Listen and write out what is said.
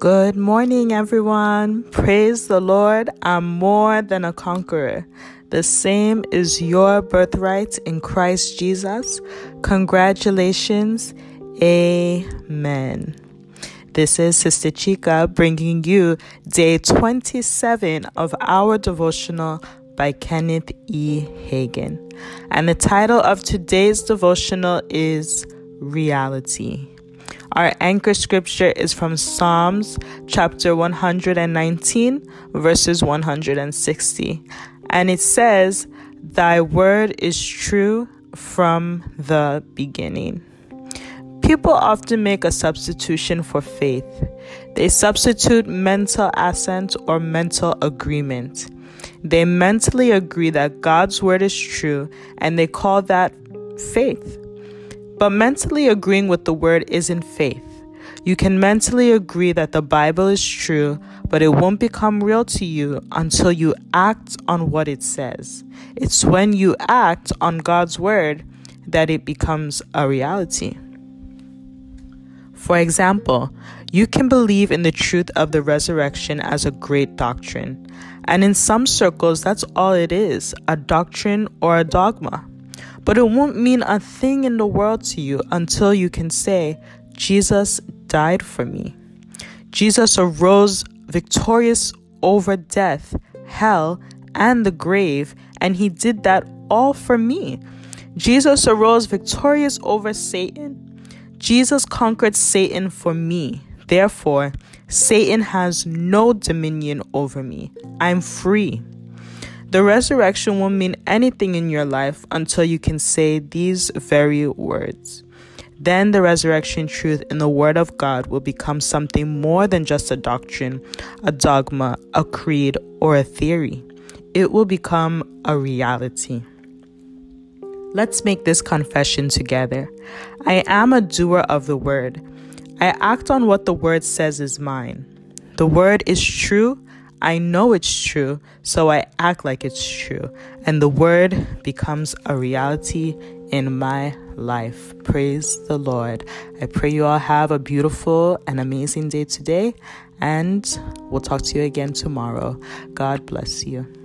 Good morning, everyone. Praise the Lord. I'm more than a conqueror. The same is your birthright in Christ Jesus. Congratulations. Amen. This is Sister Chica bringing you day 27 of our devotional by Kenneth E. Hagin. And the title of today's devotional is Reality. Our anchor scripture is from Psalms chapter 119, verses 160. And it says, Thy word is true from the beginning. People often make a substitution for faith. They substitute mental assent or mental agreement. They mentally agree that God's word is true and they call that faith. But mentally agreeing with the word isn't faith. You can mentally agree that the Bible is true, but it won't become real to you until you act on what it says. It's when you act on God's word that it becomes a reality. For example, you can believe in the truth of the resurrection as a great doctrine. And in some circles, that's all it is a doctrine or a dogma. But it won't mean a thing in the world to you until you can say, Jesus died for me. Jesus arose victorious over death, hell, and the grave, and he did that all for me. Jesus arose victorious over Satan. Jesus conquered Satan for me. Therefore, Satan has no dominion over me. I'm free. The resurrection won't mean anything in your life until you can say these very words. Then the resurrection truth in the Word of God will become something more than just a doctrine, a dogma, a creed, or a theory. It will become a reality. Let's make this confession together. I am a doer of the Word. I act on what the Word says is mine. The Word is true I know it's true, so I act like it's true, and the word becomes a reality in my life. Praise the Lord. I pray you all have a beautiful and amazing day today, and we'll talk to you again tomorrow. God bless you.